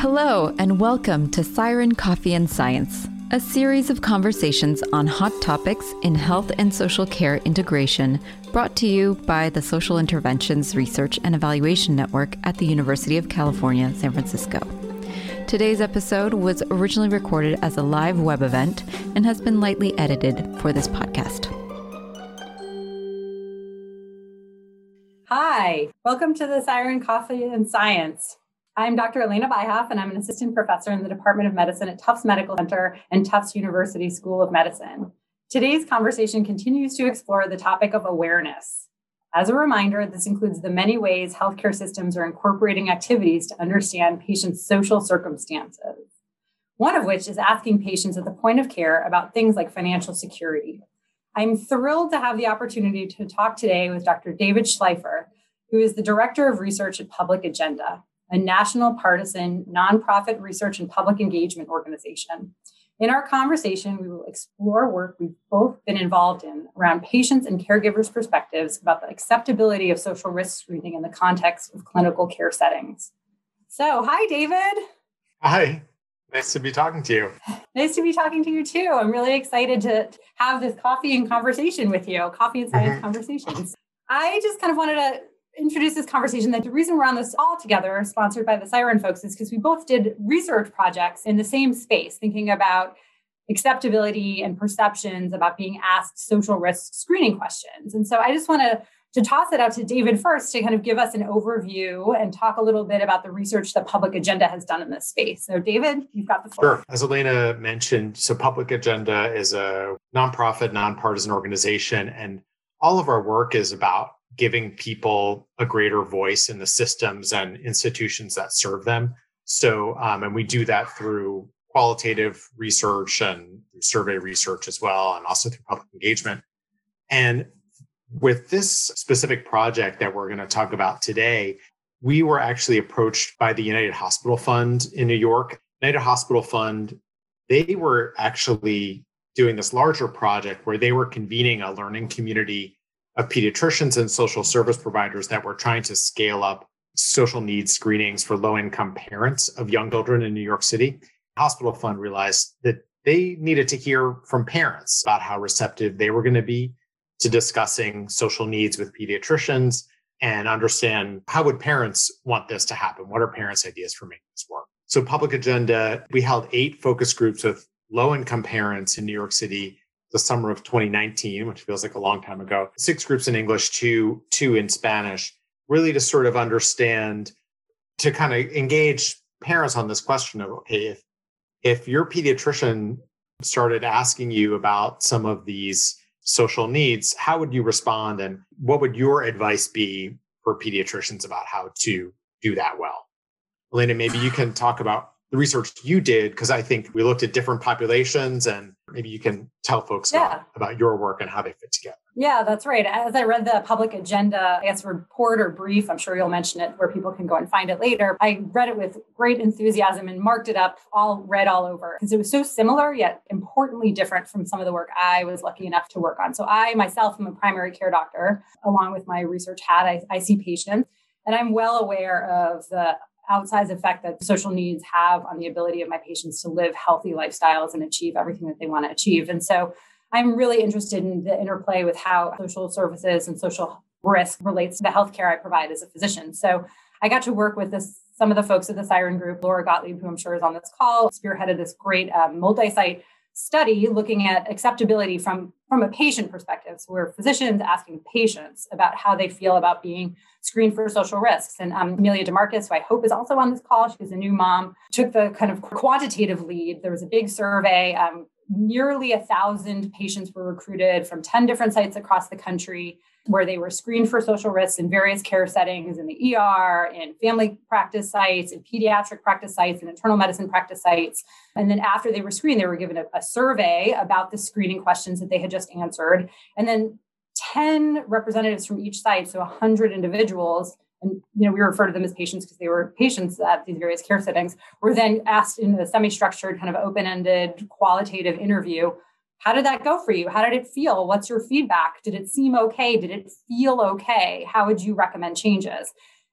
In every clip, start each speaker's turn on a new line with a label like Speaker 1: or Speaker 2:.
Speaker 1: Hello, and welcome to Siren Coffee and Science, a series of conversations on hot topics in health and social care integration brought to you by the Social Interventions Research and Evaluation Network at the University of California, San Francisco. Today's episode was originally recorded as a live web event and has been lightly edited for this podcast.
Speaker 2: Hi, welcome to the Siren Coffee and Science. I'm Dr. Elena Byhoff, and I'm an assistant professor in the Department of Medicine at Tufts Medical Center and Tufts University School of Medicine. Today's conversation continues to explore the topic of awareness. As a reminder, this includes the many ways healthcare systems are incorporating activities to understand patients' social circumstances. One of which is asking patients at the point of care about things like financial security. I'm thrilled to have the opportunity to talk today with Dr. David Schleifer, who is the Director of Research at Public Agenda a national partisan nonprofit research and public engagement organization. In our conversation, we will explore work we've both been involved in around patients and caregivers' perspectives about the acceptability of social risk screening in the context of clinical care settings. So, hi, David.
Speaker 3: Hi. Nice to be talking to you.
Speaker 2: Nice to be talking to you too. I'm really excited to have this coffee and conversation with you, coffee and science mm-hmm. conversations. I just kind of wanted to introduce this conversation that the reason we're on this all together, sponsored by the Siren folks, is because we both did research projects in the same space, thinking about acceptability and perceptions about being asked social risk screening questions. And so I just want to to toss it out to David first to kind of give us an overview and talk a little bit about the research that Public Agenda has done in this space. So, David, you've got the floor.
Speaker 3: Sure. As Elena mentioned, so Public Agenda is a nonprofit, nonpartisan organization, and all of our work is about giving people a greater voice in the systems and institutions that serve them. So, um, and we do that through qualitative research and survey research as well, and also through public engagement. And with this specific project that we're going to talk about today, we were actually approached by the United Hospital Fund in New York. United Hospital Fund, they were actually doing this larger project where they were convening a learning community of pediatricians and social service providers that were trying to scale up social needs screenings for low income parents of young children in New York City. Hospital Fund realized that they needed to hear from parents about how receptive they were going to be to discussing social needs with pediatricians and understand how would parents want this to happen what are parents ideas for making this work so public agenda we held eight focus groups with low income parents in new york city the summer of 2019, which feels like a long time ago. Six groups in English, two two in Spanish, really to sort of understand, to kind of engage parents on this question of okay, if if your pediatrician started asking you about some of these social needs, how would you respond, and what would your advice be for pediatricians about how to do that well? Elena, maybe you can talk about the research you did because I think we looked at different populations and maybe you can tell folks yeah. about, about your work and how they fit together.
Speaker 2: Yeah, that's right. As I read the public agenda, I guess report or brief, I'm sure you'll mention it where people can go and find it later. I read it with great enthusiasm and marked it up, all read all over because it was so similar yet importantly different from some of the work I was lucky enough to work on. So I myself am a primary care doctor. Along with my research hat, I, I see patients. And I'm well aware of the outsized effect that social needs have on the ability of my patients to live healthy lifestyles and achieve everything that they want to achieve. And so I'm really interested in the interplay with how social services and social risk relates to the healthcare I provide as a physician. So I got to work with this some of the folks at the Siren Group, Laura Gottlieb, who I'm sure is on this call, spearheaded this great um, multi-site study looking at acceptability from, from a patient perspective. So we're physicians asking patients about how they feel about being screened for social risks. And um, Emilia De Marchis, who I hope is also on this call, she's a new mom, took the kind of quantitative lead. There was a big survey. Um, nearly a thousand patients were recruited from 10 different sites across the country where they were screened for social risks in various care settings in the ER, in family practice sites, in pediatric practice sites, in internal medicine practice sites. And then after they were screened, they were given a, a survey about the screening questions that they had just answered. And then 10 representatives from each site, so 100 individuals, and you know we refer to them as patients because they were patients at these various care settings, were then asked in a semi-structured, kind of open-ended, qualitative interview how did that go for you? How did it feel? What's your feedback? Did it seem okay? Did it feel okay? How would you recommend changes?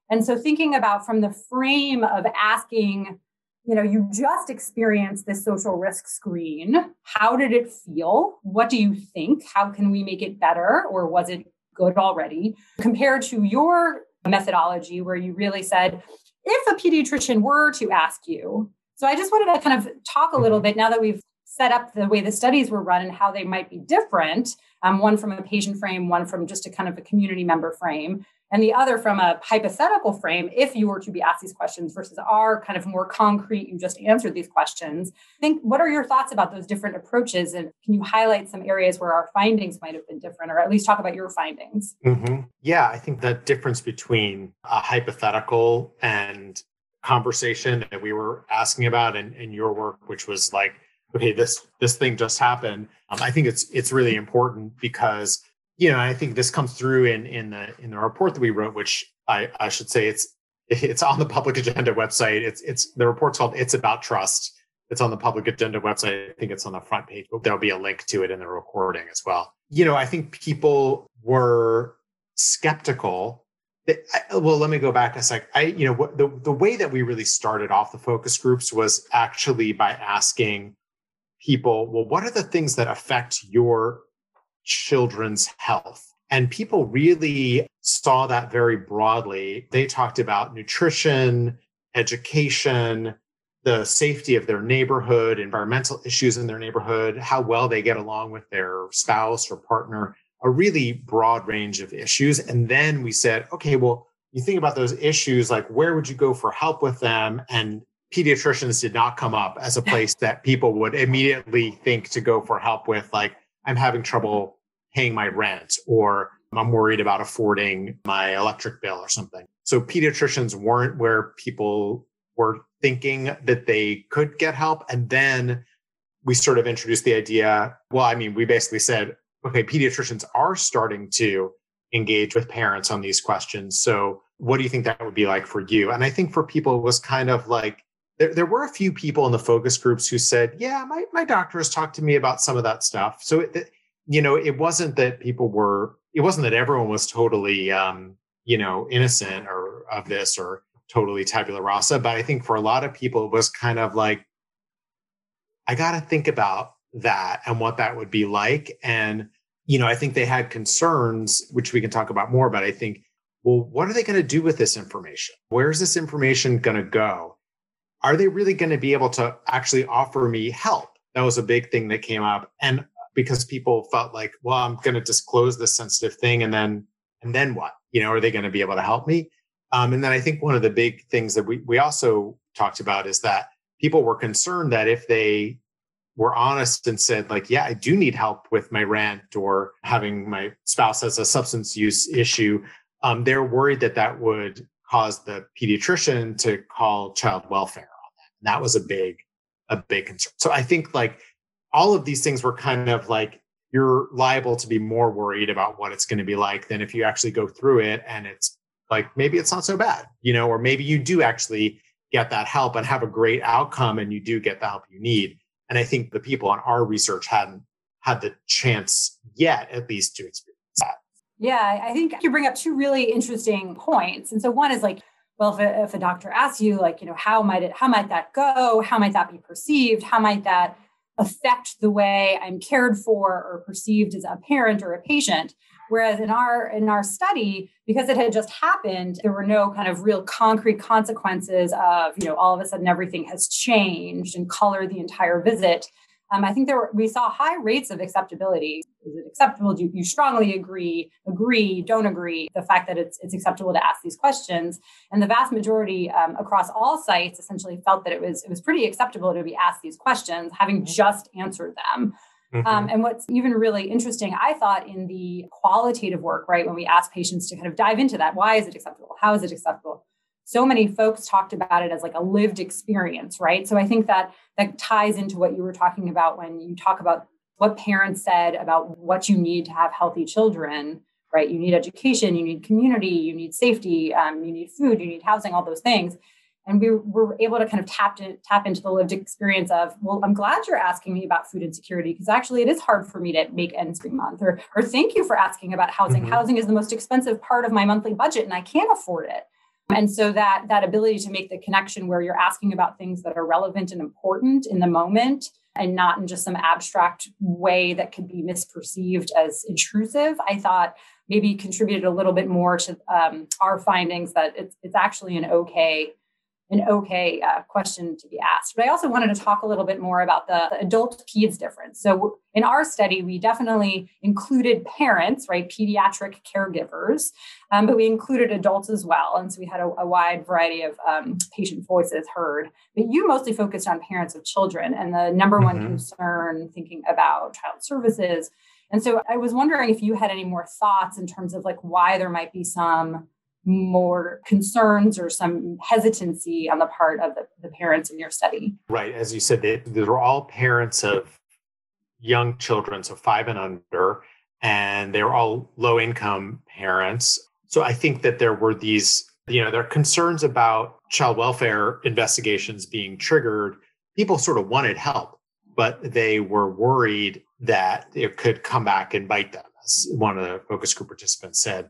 Speaker 2: And so, thinking about from the frame of asking you know, you just experienced this social risk screen. How did it feel? What do you think? How can we make it better? Or was it good already? Compared to your methodology, where you really said, if a pediatrician were to ask you, so I just wanted to kind of talk a little mm-hmm. bit now that we've set up the way the studies were run and how they might be different um, one from a patient frame, one from just a kind of a community member frame, and the other from a hypothetical frame if you were to be asked these questions versus our kind of more concrete, you just answered these questions. Think what are your thoughts about those different approaches? And can you highlight some areas where our findings might have been different, or at least talk about your findings?
Speaker 3: Mm-hmm. Yeah, I think the difference between a hypothetical and conversation that we were asking about in, in your work, which was like, okay, this this thing just happened. Um, I think it's it's really important because you know I think this comes through in in the in the report that we wrote, which I I should say it's it's on the public agenda website. It's it's the report's called "It's About Trust." It's on the public agenda website. I think it's on the front page. But there'll be a link to it in the recording as well. You know, I think people were skeptical. That, well, let me go back a sec. I, you know, the the way that we really started off the focus groups was actually by asking people, well, what are the things that affect your children's health? And people really saw that very broadly. They talked about nutrition, education, the safety of their neighborhood, environmental issues in their neighborhood, how well they get along with their spouse or partner, a really broad range of issues. And then we said, okay, well, you think about those issues, like where would you go for help with them? And pediatricians did not come up as a place that people would immediately think to go for help with like i'm having trouble paying my rent or i'm worried about affording my electric bill or something. So pediatricians weren't where people were thinking that they could get help and then we sort of introduced the idea well i mean we basically said okay pediatricians are starting to engage with parents on these questions so what do you think that would be like for you? And i think for people it was kind of like there, there were a few people in the focus groups who said, yeah, my, my doctor has talked to me about some of that stuff. So, it, you know, it wasn't that people were, it wasn't that everyone was totally, um, you know, innocent or of this or totally tabula rasa. But I think for a lot of people, it was kind of like, I got to think about that and what that would be like. And, you know, I think they had concerns, which we can talk about more, but I think, well, what are they going to do with this information? Where's this information going to go? Are they really going to be able to actually offer me help? That was a big thing that came up. And because people felt like, well, I'm going to disclose this sensitive thing and then, and then what? You know, are they going to be able to help me? Um, and then I think one of the big things that we, we also talked about is that people were concerned that if they were honest and said like yeah i do need help with my rent or having my spouse has a substance use issue um, they're worried that that would cause the pediatrician to call child welfare on them. and that was a big, a big concern. So I think like all of these things were kind of like you're liable to be more worried about what it's going to be like than if you actually go through it and it's like maybe it's not so bad, you know, or maybe you do actually get that help and have a great outcome and you do get the help you need. And I think the people on our research hadn't had the chance yet, at least, to experience that.
Speaker 2: Yeah, I think you bring up two really interesting points. And so one is like well if a, if a doctor asks you like you know how might it how might that go how might that be perceived how might that affect the way i'm cared for or perceived as a parent or a patient whereas in our in our study because it had just happened there were no kind of real concrete consequences of you know all of a sudden everything has changed and colored the entire visit um, I think there were, we saw high rates of acceptability. Is it acceptable? Do you strongly agree, agree, don't agree? The fact that it's, it's acceptable to ask these questions. And the vast majority um, across all sites essentially felt that it was, it was pretty acceptable to be asked these questions, having just answered them. Mm-hmm. Um, and what's even really interesting, I thought, in the qualitative work, right, when we ask patients to kind of dive into that, why is it acceptable? How is it acceptable? so many folks talked about it as like a lived experience right so i think that that ties into what you were talking about when you talk about what parents said about what you need to have healthy children right? You need education you need community you need safety um, you need food you need housing all those things. And we were able to kind of tap, to, tap into the lived experience of well i'm glad you're asking me about food insecurity because actually it is hard for me to make ends every month or, or thank you for asking about housing. Mm-hmm. housing is the most expensive part of my monthly budget and i can't afford it. And so that that ability to make the connection where you're asking about things that are relevant and important in the moment and not in just some abstract way that could be misperceived as intrusive, I thought maybe contributed a little bit more to um, our findings that it's, it's actually an okay an okay uh, question to be asked. But I also wanted to talk a little bit more about the, the adult peds difference. So in our study, we definitely included parents, right, pediatric caregivers, um, but we included adults as well. And so we had a, a wide variety of um, patient voices heard. But you mostly focused on parents of children and the number one mm-hmm. concern thinking about child services. And so I was wondering if you had any more thoughts in terms of like why there might be some more concerns or some hesitancy on the part of the, the parents in your study.
Speaker 3: Right. As you said, they, they're all parents of young children, so five and under, and they were all low income parents. So I think that there were these, you know, there are concerns about child welfare investigations being triggered. People sort of wanted help, but they were worried that it could come back and bite them, as one of the focus group participants said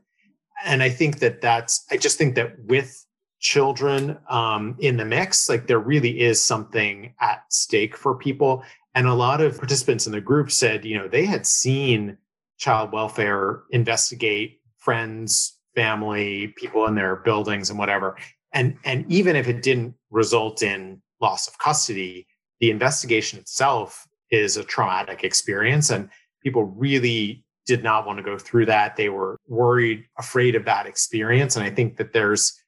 Speaker 3: and I think that that's, I just think that with children um, in the mix, like there really is something at stake for people. And a lot of participants in the group said, you know, they had seen child welfare investigate friends, family, people in their buildings and whatever. And, and even if it didn't result in loss of custody, the investigation itself is a traumatic experience. And people really did not want to go through that. They were worried, afraid of that experience. And I think that there's,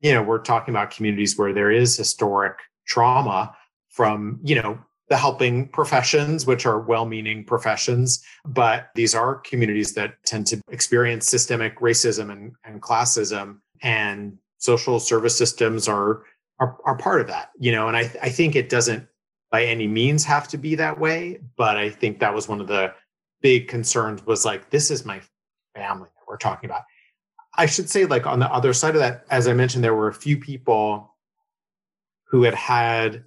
Speaker 3: you know, we're talking about communities where there is historic trauma from, you know, the helping professions, which are well meaning professions, but these are communities that tend to experience systemic racism and, and classism, and social service systems are, are, are part of that, you know, and I, I think it doesn't by any means have to be that way, but I think that was one of the big concerns was like, this is my family that we're talking about. I should say, like, on the other side of that, as I mentioned, there were a few people who had had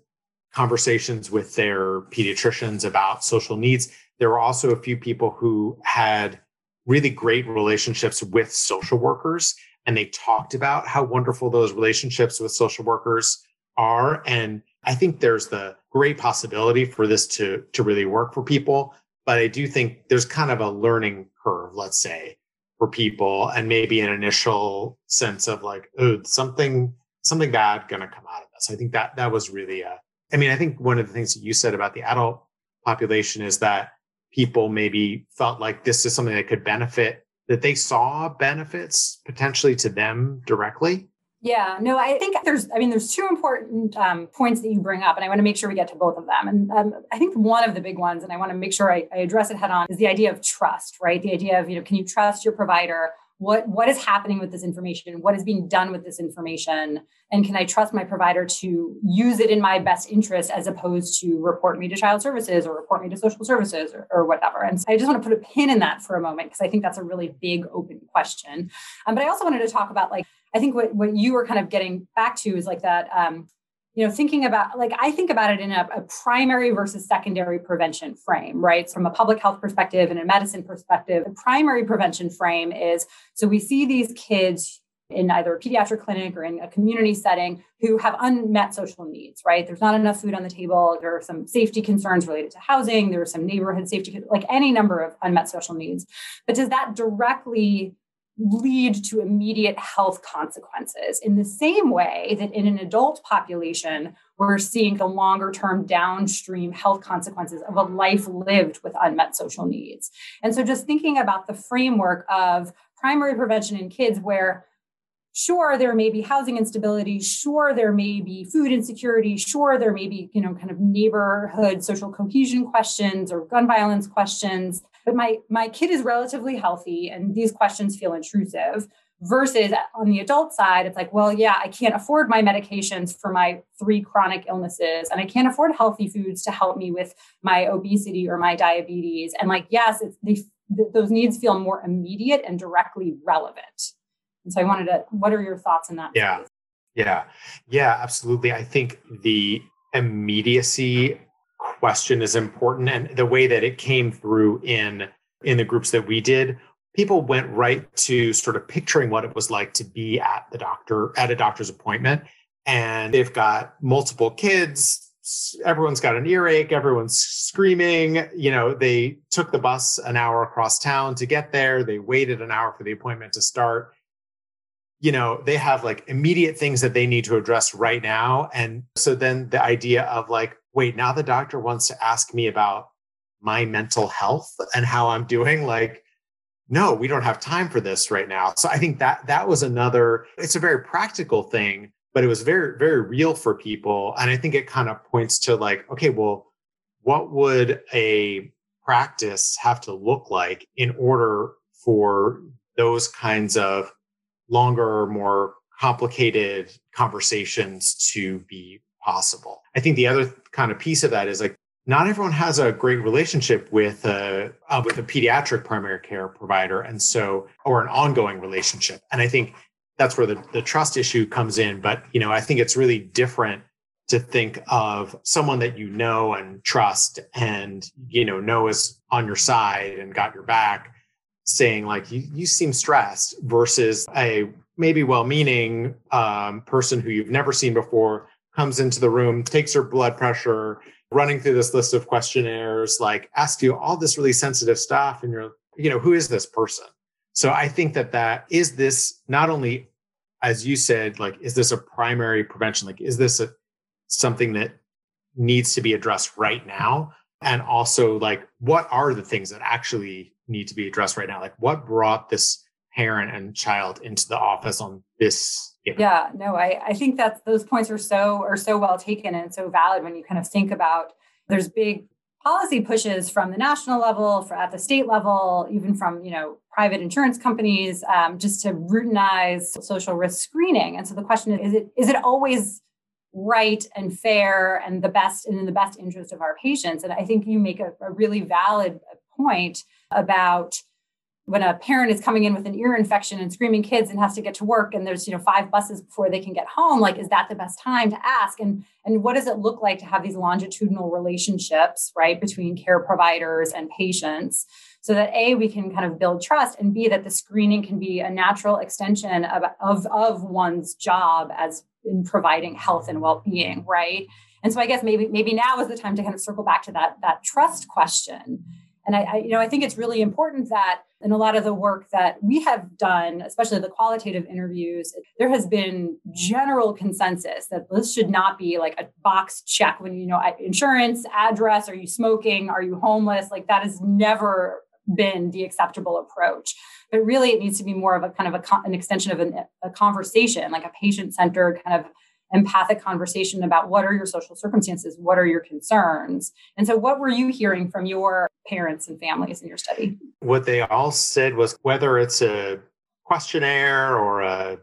Speaker 3: conversations with their pediatricians about social needs. There were also a few people who had really great relationships with social workers, and they talked about how wonderful those relationships with social workers are. And I think there's the great possibility for this to, to really work for people but I do think there's kind of a learning curve, let's say, for people, and maybe an initial sense of like, oh, something something bad to come out of this. I think that that was really a. I mean, I think one of the things that you said about the adult population is that people maybe felt like this is something that could benefit that they saw benefits potentially to them directly
Speaker 2: yeah, no, I think there's, I mean, there's two important um, points that you bring up, and I want to make sure we get to both of them. And um, I think one of the big ones, and I want to make sure I, I address it head on, is the idea of trust, right? The idea of, you know, can you trust your provider? What what is happening with this information? What is being done with this information? And can I trust my provider to use it in my best interest as opposed to report me to child services or report me to social services or, or whatever? And so I just want to put a pin in that for a moment because I think that's a really big open question. Um, but I also wanted to talk about like I think what, what you were kind of getting back to is like that, um, you know, thinking about like I think about it in a, a, primary versus secondary prevention frame, right? From a public health perspective and a medicine perspective, the primary prevention frame is so we see these kids in either a pediatric clinic or in a community setting who have unmet social needs, right? There's not enough food on the table. There are some safety concerns related to housing. There are some neighborhood safety, like any number of unmet social needs. But does that directly lead to immediate health consequences in the same way that in an adult population we're seeing the longer term downstream health consequences of a life lived with unmet social needs. And so just thinking about the framework of primary prevention in kids where sure there may be housing instability sure there may be food insecurity sure there may be you know kind of neighborhood social cohesion questions or gun violence questions but my my kid is relatively healthy and these questions feel intrusive versus on the adult side it's like well yeah i can't afford my medications for my three chronic illnesses and i can't afford healthy foods to help me with my obesity or my diabetes. And like yes it's those needs feel more immediate and directly relevant. And so i wanted to what are your thoughts on that?
Speaker 3: Yeah. Yeah. Yeah absolutely. I think the immediacy question is important and the way that it came through in in the groups that we did people went right to sort of picturing what it was like to be at the doctor at a doctor's appointment. And they've got multiple kids everyone's got an earache everyone's screaming you know they took the bus an hour across town to get there they waited an hour for the appointment to start. You know they have like immediate things that they need to address right now and so then the idea of like wait now the doctor wants to ask me about my mental health and how i'm doing like no we don't have time for this right now. So i think that that was another it's a very practical thing but it was very very real for people. And i think it kind of points to like okay well what would a practice have to look like in order for those kinds of longer more complicated conversations to be possible i think the other kind of piece of that is like not everyone has a great relationship with a uh, with a pediatric primary care provider and so or an ongoing relationship and i think that's where the, the trust issue comes in. But, you know, I think it's really different to think of someone that you know and trust and, you know, know is on your side and got your back saying like, you, you seem stressed versus a maybe well-meaning um, person who you've never seen before comes into the room, takes your blood pressure, running through this list of questionnaires, like asks you all this really sensitive stuff. And you're, you know, who is this person? So I think that that is this not only, as you said, like, is this a primary prevention? Like, is this a, something that needs to be addressed right now? And also, like, what are the things that actually need to be addressed right now? Like, what brought this parent and child into the office on this
Speaker 2: yeah no I, I think that those points are so are so well taken and so valid when you kind of think about there's big policy pushes from the national level, for at the state level, even from you know private insurance companies, um, just to routinize social risk screening. And so the question is: Is it is it always right and fair and the best and in the best interest of our patients? And I think you make a, a really valid point about when a parent is coming in with an ear infection and screaming kids and has to get to work and there's you know five buses before they can get home like is that the best time to ask? And and what does it look like to have these longitudinal relationships right between care providers and patients so that a we can kind of build trust and b that the screening can be a natural extension of of, of one's job as in providing health and well-being right? And so i guess maybe maybe now is the time to kind of circle back to that that trust question. And I, I, you know, I think it's really important that in a lot of the work that we have done, especially the qualitative interviews, there has been general consensus that this should not be like a box check when you know insurance, address, are you smoking, are you homeless? Like that has never been the acceptable approach. But really, it needs to be more of a kind of a, an extension of an, a conversation, like a patient centered kind of empathic conversation about what are your social circumstances, what are your concerns. And so, what were you hearing from your parents and families in your study?
Speaker 3: What they all said was whether it's a questionnaire or a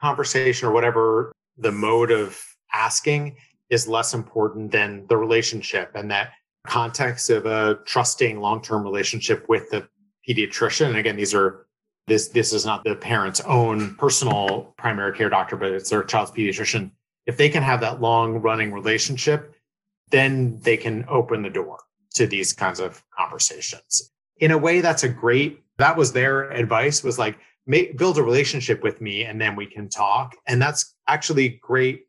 Speaker 3: conversation or whatever the mode of asking is less important than the relationship and that context of a trusting long-term relationship with the pediatrician and again these are this this is not the parent's own personal primary care doctor but it's their child's pediatrician if they can have that long running relationship, then they can open the door to these kinds of conversations. In a way, that's a great, that was their advice was like, make, build a relationship with me and then we can talk. And that's actually great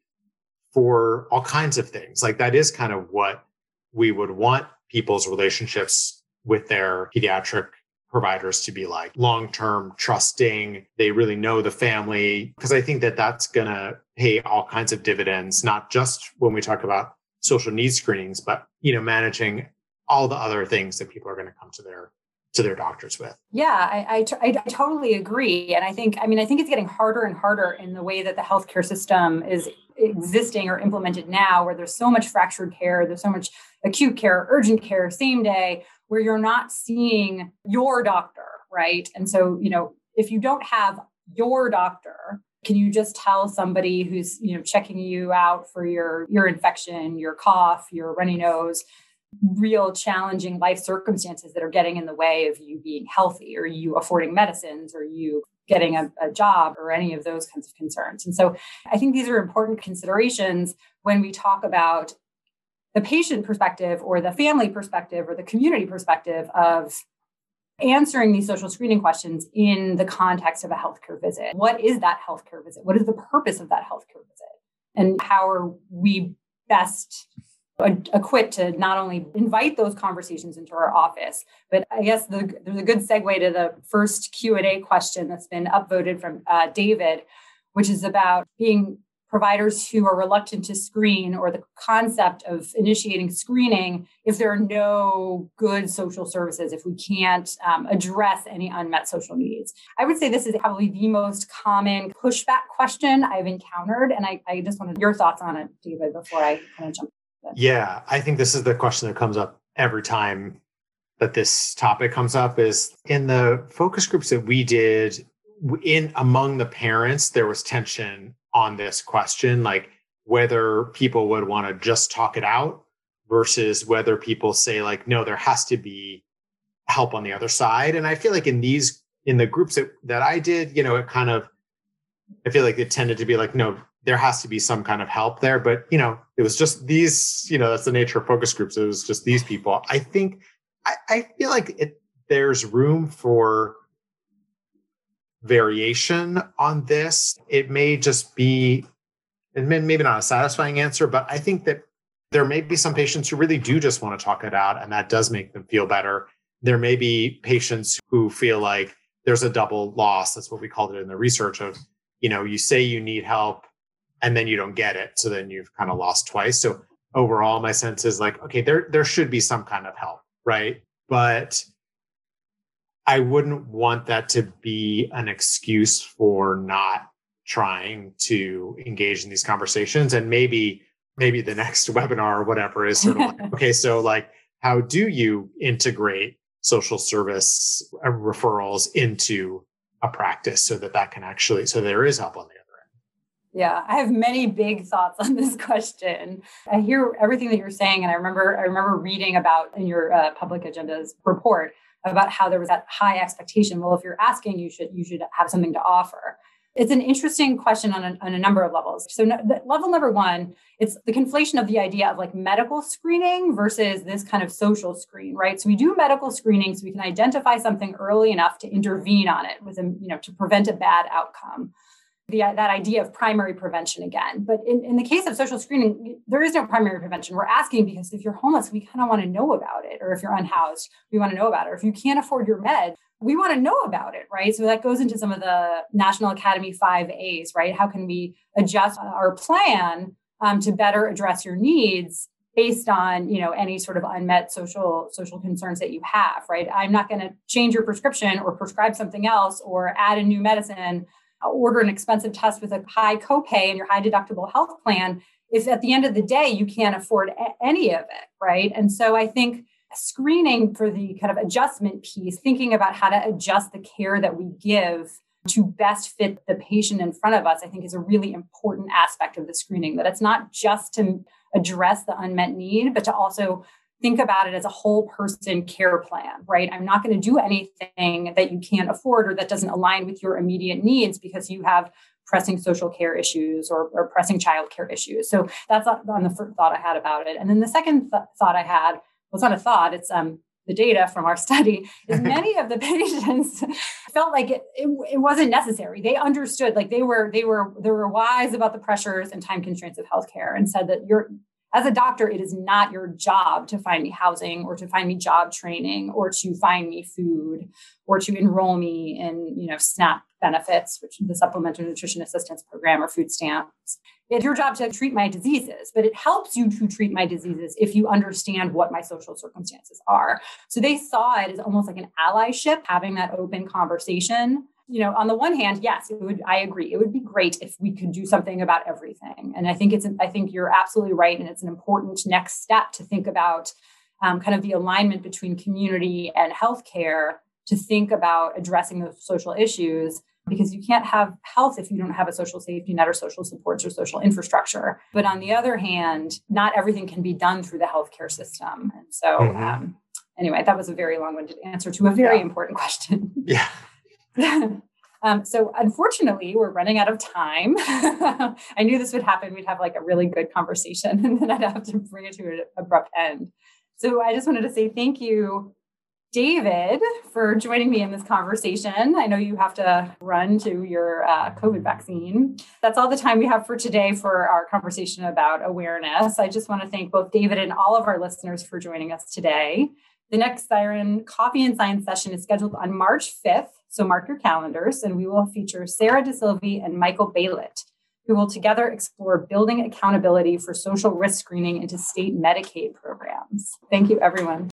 Speaker 3: for all kinds of things. Like that is kind of what we would want people's relationships with their pediatric providers to be like long term, trusting. They really know the family because I think that that's going to pay all kinds of dividends, not just when we talk about social needs screenings, but you know, managing all the other things that people are going to come to their to their doctors with.
Speaker 2: Yeah, I, I, t- I totally agree. And I think, I mean, I think it's getting harder and harder in the way that the healthcare system is existing or implemented now, where there's so much fractured care, there's so much acute care, urgent care, same day, where you're not seeing your doctor, right? And so, you know, if you don't have your doctor, can you just tell somebody who's, you know, checking you out for your your infection, your cough, your runny nose, real challenging life circumstances that are getting in the way of you being healthy or you affording medicines or you getting a, a, job or any of those kinds of concerns. And so I think these are important considerations when we talk about the patient perspective or the family perspective or the community perspective of answering these social screening questions in the context of a healthcare visit. What is that healthcare visit? What is the purpose of that healthcare visit? And how are we best equipped to not only invite those conversations into our office but i guess the, there's a good segue to the first q&a question that's been upvoted from uh, david which is about being providers who are reluctant to screen or the concept of initiating screening if there are no good social services, if we can't um, address any unmet social needs. I would say this is probably the most common pushback question I've encountered. And I, I just wanted your thoughts on it, David, before I kind of jump.
Speaker 3: Yeah, I think this is the question that comes up every time that this topic comes up is in the focus groups that we did in among the parents there was tension on this question, like whether people would want to just talk it out versus whether people say like, no, there has to be help on the other side. And I feel like in these, in the groups that, that I did, you know, it kind of, I feel like it tended to be like, no, there has to be some kind of help there. But, you know, it was just these, you know, that's the nature of focus groups. It was just these people. I think, I, I feel like it, there's room for variation on this. It may just be, and maybe not a satisfying answer, but I think that there may be some patients who really do just want to talk it out, and that does make them feel better. There may be patients who feel like there's a double loss. That's what we called it in the research of, you know, you say you need help and then you don't get it. So then you've kind of lost twice. So overall, my sense is like, okay, there there should be some kind of help, right? But I wouldn't want that to be an excuse for not trying to engage in these conversations. And maybe, maybe the next webinar or whatever is sort of like, okay, so like, how do you integrate social service uh, referrals into a practice so that that can actually, so there is help on the other end?
Speaker 2: Yeah, I have many big thoughts on this question. I hear everything that you're saying, and I remember I remember reading about in your uh, public agendas report about how there was that high expectation. Well, if you're asking, you should you should have something to offer. It's an interesting question on a, on a number of levels. So, no, level number one, it's the conflation of the idea of like medical screening versus this kind of social screen, right? So, we do medical screening so we can identify something early enough to intervene on it with a, you know, to prevent a bad outcome the, that idea of primary prevention again. But in, in the case of social screening, there is no primary prevention. We're asking because if you're homeless, we kind of want to know about it. Or if you're unhoused, we want to know about it. Or if you can't afford your med, we want to know about it, right? So that goes into some of the National Academy 5As, right? How can we adjust our plan um, to better address your needs based on you know any sort of unmet social social concerns that you have right i'm not going to change your prescription or prescribe something else or add a new medicine order an expensive test with a high copay and your high deductible health plan if at the end of the day you can't afford a- any of it, right? And so I think screening for the kind of adjustment piece, thinking about how to adjust the care that we give to best fit the patient in front of us, I think is a really important aspect of the screening. That it's not just to address the unmet need, but to also think about it as a whole person care plan, right? I'm not going to do anything that you can't afford or that doesn't align with your immediate needs because you have pressing social care issues or, or pressing child care issues. So that's on the first thought I had about it. And then the second th- thought I had was not a thought, it's um, the data from our study is many of the patients felt like it, it, it, wasn't necessary they understood like they were they were they were wise about the pressures and time constraints of healthcare and said that you're as a doctor, it is not your job to find me housing or to find me job training or to find me food or to enroll me in, you know, SNAP benefits, which is the Supplemental Nutrition Assistance Program or food stamps. It's your job to treat my diseases, but it helps you to treat my diseases if you understand what my social circumstances are. So they saw it as almost like an allyship, having that open conversation you know, on the one hand, yes, it would. I agree. It would be great if we could do something about everything. And I think it's. I think you're absolutely right, and it's an important next step to think about um, kind of the alignment between community and healthcare to think about addressing those social issues because you can't have health if you don't have a social safety net or social supports or social infrastructure. But on the other hand, not everything can be done through the healthcare system. And so, mm-hmm. um, anyway, that was a very long winded answer to a very yeah. important question.
Speaker 3: Yeah.
Speaker 2: um, so unfortunately, we're running out of time. I knew this would happen. We'd have like a really good conversation, and then I'd have to bring it to an abrupt end. So I just wanted to say thank you David for joining me in this conversation. I know you have to run to your uh, COVID vaccine. That's all the time we have for today for our conversation about awareness. I just want to thank both David and all of our listeners for joining us today. The next Siren Coffee and Science session is scheduled on March 5th, so mark your calendars, and we will feature Sarah DeSilvey and Michael Bailit, who will together explore building accountability for social risk screening into state Medicaid programs. Thank you, everyone.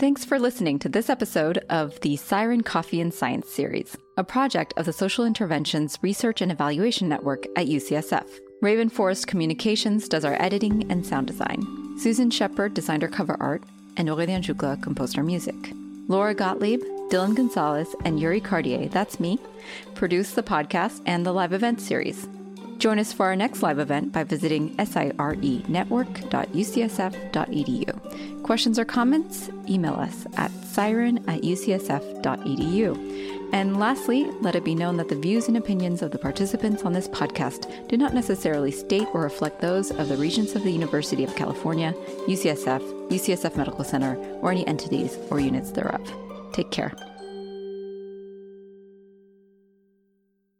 Speaker 1: Thanks for listening to this episode of the Siren Coffee and Science series, a project of the Social Interventions Research and Evaluation Network at UCSF. Raven Forest Communications does our editing and sound design. Susan Shepard designed our cover art, and Aurélien Jugla composed our music. Laura Gottlieb, Dylan Gonzalez, and Yuri Cartier, that's me, produce the podcast and the live event series. Join us for our next live event by visiting sirenetwork.ucsf.edu. Questions or comments? Email us at siren at ucsf.edu. And lastly, let it be known that the views and opinions of the participants on this podcast do not necessarily state or reflect those of the Regents of the University of California, UCSF, UCSF Medical Center, or any entities or units thereof. Take care.